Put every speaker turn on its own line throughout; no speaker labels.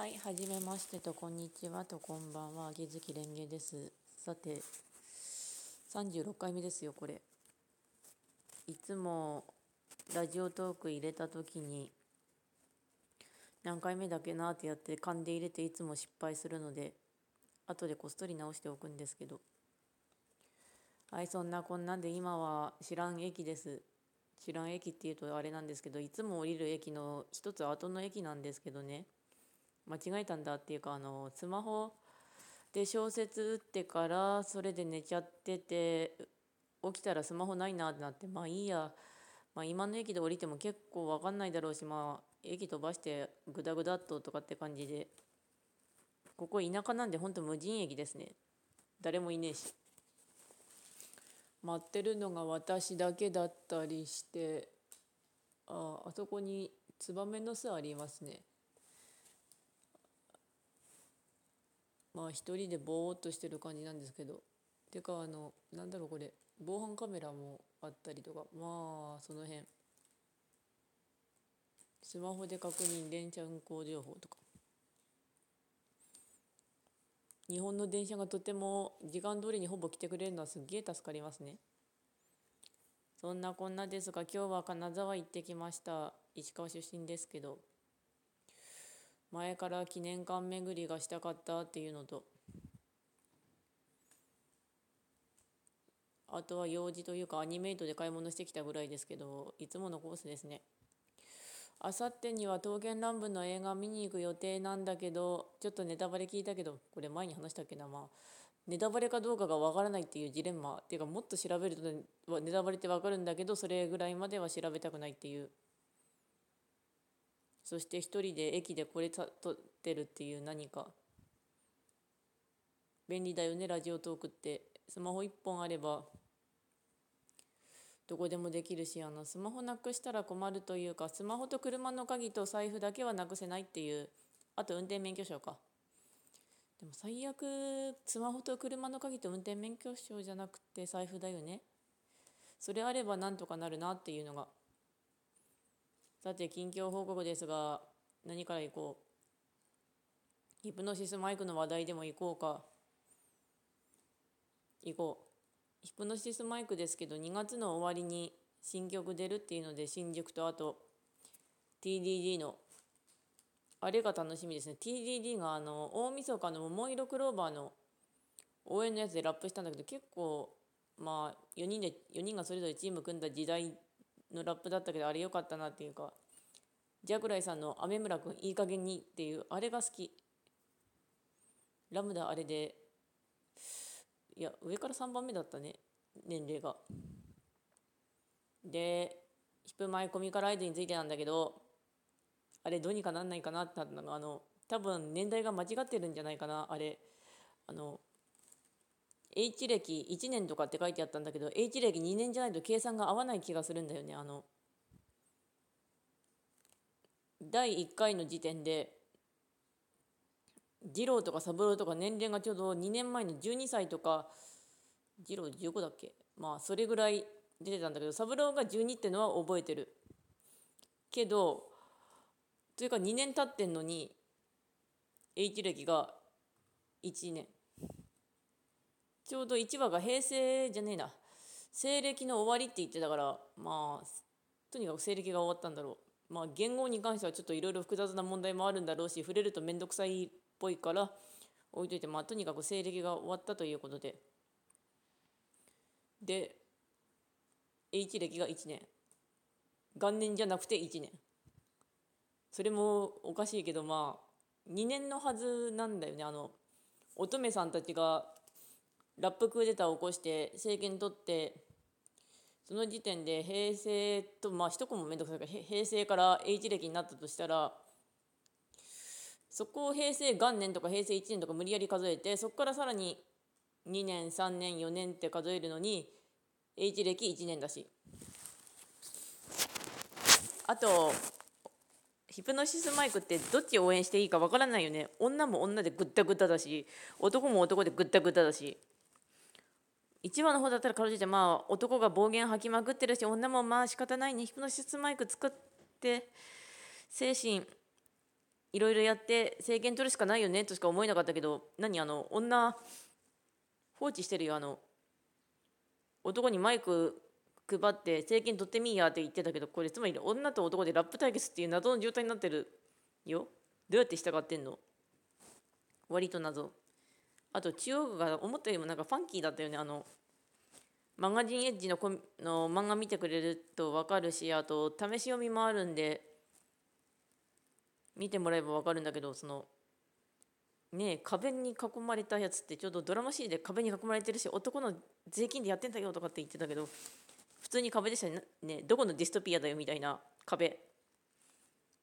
はい、はじめましてとこんにちはとこんばんは、秋月蓮華です。さて、36回目ですよ、これ。いつもラジオトーク入れた時に何回目だっけなってやって勘で入れていつも失敗するので、後でこっそり直しておくんですけど。はい、そんなこんなんで今は知らん駅です。知らん駅っていうとあれなんですけど、いつも降りる駅の一つ後の駅なんですけどね。間違えたんだっていうかあのスマホで小説打ってからそれで寝ちゃってて起きたらスマホないなってなってまあいいや、まあ、今の駅で降りても結構分かんないだろうしまあ駅飛ばしてグダグダっととかって感じで。ここ田舎なんでほんと無人駅ですね。誰もいねえし。待ってるのが私だけだったりしてああそこにツバメの巣ありますね。まあ一人でぼーっとしてる感じなんですけど。てかあのなんだろうこれ。防犯カメラもあったりとか。まあその辺。スマホで確認電車運行情報とか。日本の電車がとても時間通りにほぼ来てくれるのはすっげえ助かりますね。そんなこんなですが今日は金沢行ってきました。石川出身ですけど。前から記念館巡りがしたかったっていうのとあとは用事というかアニメイトで買い物してきたぐらいですけどいつものコースですね。あさってには刀剣乱舞の映画見に行く予定なんだけどちょっとネタバレ聞いたけどこれ前に話したっけなまあネタバレかどうかがわからないっていうジレンマ。っていうかもっと調べるとネタバレってわかるんだけどそれぐらいまでは調べたくないっていう。そして一人で駅でこれ撮ってるっていう何か。便利だよねラジオトークって。スマホ1本あればどこでもできるしあのスマホなくしたら困るというかスマホと車の鍵と財布だけはなくせないっていう。あと運転免許証か。でも最悪スマホと車の鍵と運転免許証じゃなくて財布だよね。それあればなんとかなるなっていうのがさて近況報告ですが何から行こう？ヒプノシスマイクの話題でも行こうか。行こう。ヒプノシスマイクですけど2月の終わりに新曲出るっていうので新宿とあと TDD のあれが楽しみですね。TDD があの大晦日の桃色クローバーの応援のやつでラップしたんだけど結構まあ4人で4人がそれぞれチーム組んだ時代のラップだったけどあれ良かったなっていうかジャグライさんの「雨村君いい加減に」っていうあれが好き。ラムダあれでいや上から3番目だったね年齢が。でヒップマイコミカライズについてなんだけどあれどうにかなんないかなってなったのがあの多分年代が間違ってるんじゃないかなあれ。あの H 歴1年とかって書いてあったんだけど H 歴2年じゃないと計算が合わない気がするんだよねあの。第1回の時点で次郎とか三郎とか年齢がちょうど2年前の12歳とか次郎15だっけ？まあそれぐらい出てたんだけど三郎が12ってのは覚えてる。けどというか2年経ってんのに H 歴が1年。ちょうど1話が平成じゃねえな。西暦の終わりって言ってたからまあとにかく西暦が終わったんだろう。まあ言語に関してはちょっといろいろ複雑な問題もあるんだろうし触れると面倒くさいっぽいから置いといてまあとにかく西暦が終わったということで。で H 暦が1年。元年じゃなくて1年。それもおかしいけどまあ2年のはずなんだよね。あの乙女さんたちがラップクーデターを起こして政権取ってその時点で平成とまあ一コも面倒くさいから平成から H 歴になったとしたらそこを平成元年とか平成1年とか無理やり数えてそこからさらに2年3年4年って数えるのに H 歴1年だし。あとヒプノシスマイクってどっち応援していいかわからないよね。女も女でグッタグッタだし男も男でグッタグッタだし。1話の方だったらかろうじてまあ男が暴言吐きまくってるし女もまあ仕方ないねヒプノシスマイク作って精神いろいろやって政権取るしかないよねとしか思えなかったけど何あの女放置してるよあの男にマイク配って政権取ってみいやって言ってたけどこれつまり女と男でラップ対決っていう謎の状態になってるよ。どうやって従ってんの？割と謎。あと中央区が思ったよりもなんかファンキーだったよね。あのマガジンエッジのコの漫画見てくれると分かるしあと試し読みもあるんで見てもらえば分かるんだけどそのね壁に囲まれたやつってちょうどドラマ C で壁に囲まれてるし男の税金でやってんだよとかって言ってたけど普通に壁でしたね。ねどこのディストピアだよみたいな壁。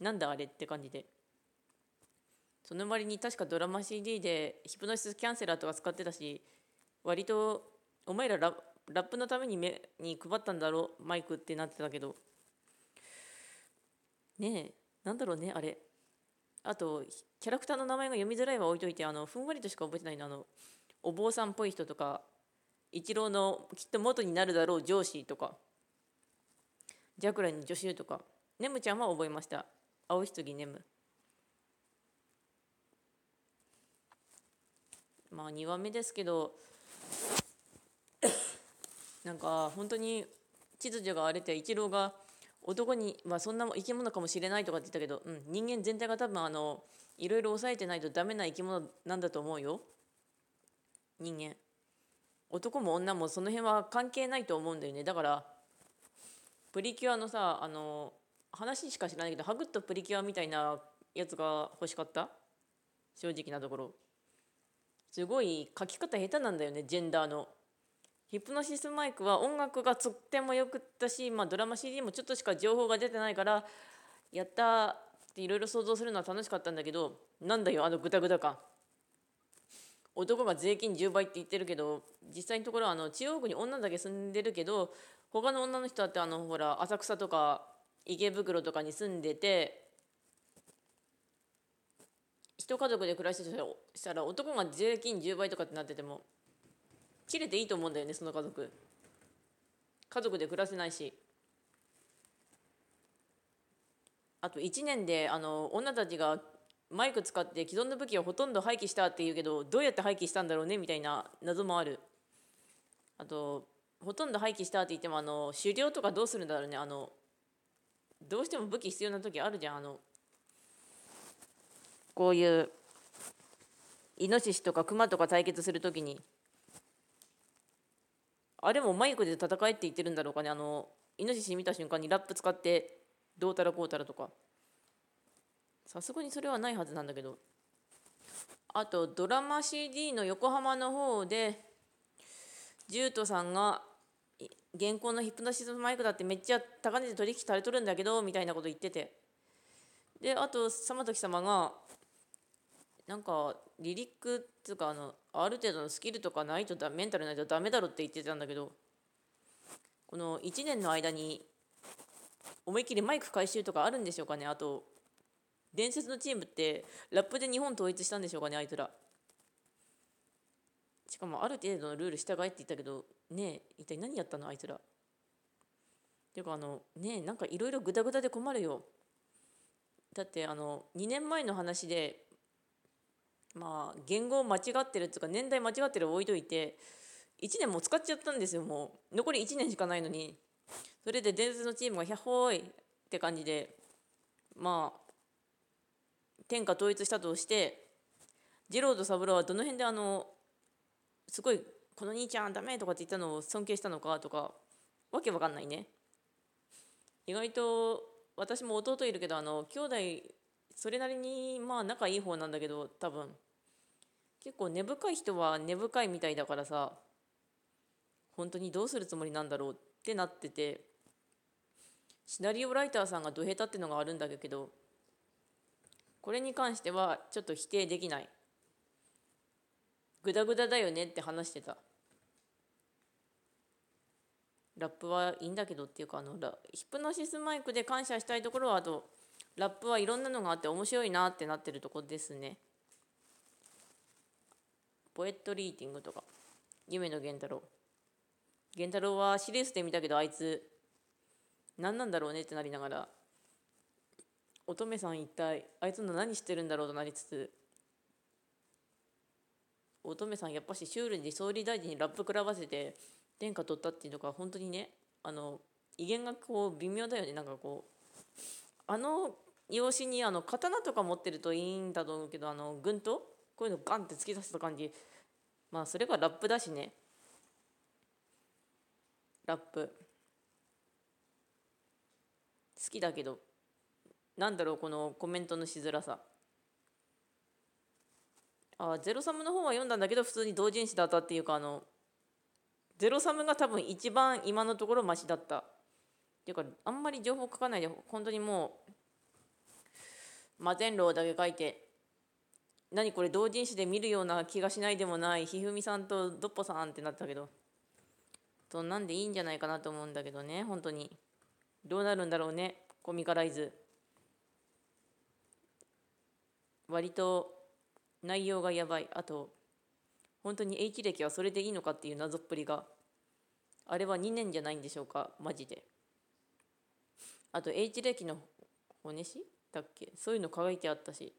なんだあれって感じで。その割に確かドラマ CD でヒプノシスキャンセラーとか使ってたし割とお前らララップのために目に配ったんだろうマイクってなってたけど。ねえなんだろうねあれ。あとキャラクターの名前が読みづらいは置いといてあのふんわりとしか覚えてないのあのお坊さんっぽい人とか一郎のきっと元になるだろう上司とかジャクラに助手とか。ネムちゃんは覚えました。青ひつぎネム。まあ2話目ですけど なんか本当に秩序が荒れて一郎が男に、まあ、そんな生き物かもしれないとかって言ったけど、うん、人間全体が多分あのいろいろ抑えてないとダメな生き物なんだと思うよ。人間。男も女もその辺は関係ないと思うんだよね。だからプリキュアのさあの話しか知らないけどハグッとプリキュアみたいなやつが欲しかった？正直なところ。すごい書き方下手なんだよねジェンダーの。ヒプノシスマイクは音楽がとってもよくったし、まあ、ドラマ CD もちょっとしか情報が出てないからやったっていろいろ想像するのは楽しかったんだけどなんだよあのグダグダ感。男が税金10倍って言ってるけど実際のところはあの中央区に女だけ住んでるけど他の女の人だってあのほら浅草とか池袋とかに住んでて一家族で暮らしてしたら男が税金10倍とかってなってても切れていいと思うんだよねその家族。家族で暮らせないし。あと1年であの女たちがマイク使って既存の武器をほとんど廃棄したっていうけどどうやって廃棄したんだろうねみたいな謎もある。あとほとんど廃棄したって言ってもあの狩猟とかどうするんだろうねあのどうしても武器必要な時あるじゃんあのこういうイノシシとかクマとか対決する時にあれもマイクで戦えって言ってるんだろうかね。あのイノシシ見た瞬間にラップ使ってどうたらこうたらとか。さすがにそれはないはずなんだけど。あとドラマ CD の横浜の方でジュートさんが現行のヒップノシスマイクだってめっちゃ高値で取引されとるんだけどみたいなこと言ってて。であと様時様がなんかリリックっていうかあのある程度のスキルとかないとだメンタルないとダメだろって言ってたんだけどこの1年の間に思いっきりマイク回収とかあるんでしょうかね？あと伝説のチームってラップで日本統一したんでしょうかね？あいつら。しかもある程度のルール従えって言ったけどねえ一体何やったの？あいつら。っていうかあのねえなんかいろいろグダグダで困るよ。だってあの2年前の話でまあ言語間違ってるっていうか年代間違ってる置いといて1年も使っちゃったんですよもう残り1年しかないのにそれで伝説のチームが「ひゃっほーい!」って感じでまあ天下統一したとして次郎と三郎はどの辺であのすごい「この兄ちゃんダメ!」とかって言ったのを尊敬したのかとかわけわかんないね意外と私も弟いるけどあの兄弟それなりにまあ仲いい方なんだけど多分。結構根深い人は根深いみたいだからさ本当にどうするつもりなんだろうってなってて。シナリオライターさんがど下手ってのがあるんだけどこれに関してはちょっと否定できない。グダグダだよねって話してた。ラップはいいんだけどっていうかあのヒプノシスマイクで感謝したいところはあとラップはいろんなのがあって面白いなってなってるとこですね。ポエットリーティングとか。夢の源太郎。源太郎はシリーズで見たけどあいつ何なんだろうねってなりながら。乙女さん一体あいつの何してるんだろうとなりつつ。乙女さんやっぱしシュールに総理大臣にラップ食らわせて天下取ったっていうのが本当にねあの威厳がこう微妙だよね。なんかこうあの用紙にあの刀とか持ってるといいんだと思うけどあの軍刀？こういうのガンって突き出した感じ。まあそれがラップだしね。ラップ。好きだけど。なんだろうこのコメントのしづらさ。あゼロサムの方は読んだんだけど普通に同人誌だったっていうかあのゼロサムが多分一番今のところマシだった。っていうかあんまり情報書かないで本当にもう摩天楼だけ書いて何これ同人誌で見るような気がしないでもないひふみさんとドッポさんってなったけどそんなんでいいんじゃないかなと思うんだけどね本当に。どうなるんだろうねコミカライズ。割と内容がやばい。あと本当に H 歴はそれでいいのかっていう謎っぷりがあれは2年じゃないんでしょうかマジで。あと H 歴の骨師だっけ？そういうの書いてあったし。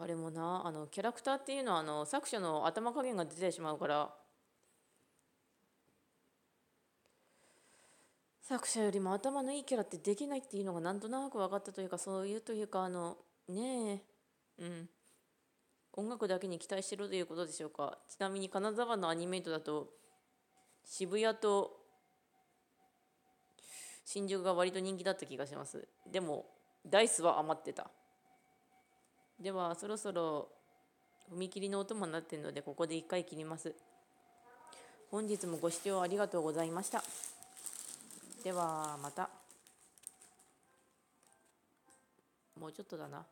あれもなあのキャラクターっていうのはあの作者の頭加減が出てしまうから。作者よりも頭のいいキャラってできないっていうのがなんとなく分かったというかそういうというかあのねえ。うん。音楽だけに期待してるということでしょうか。ちなみに金沢のアニメイトだと渋谷と新宿が割と人気だった気がします。でもダイスは余ってた。ではそろそろ踏切の音もなってるのでここで一回切ります。本日もご視聴ありがとうございました。ではまた。もうちょっとだな。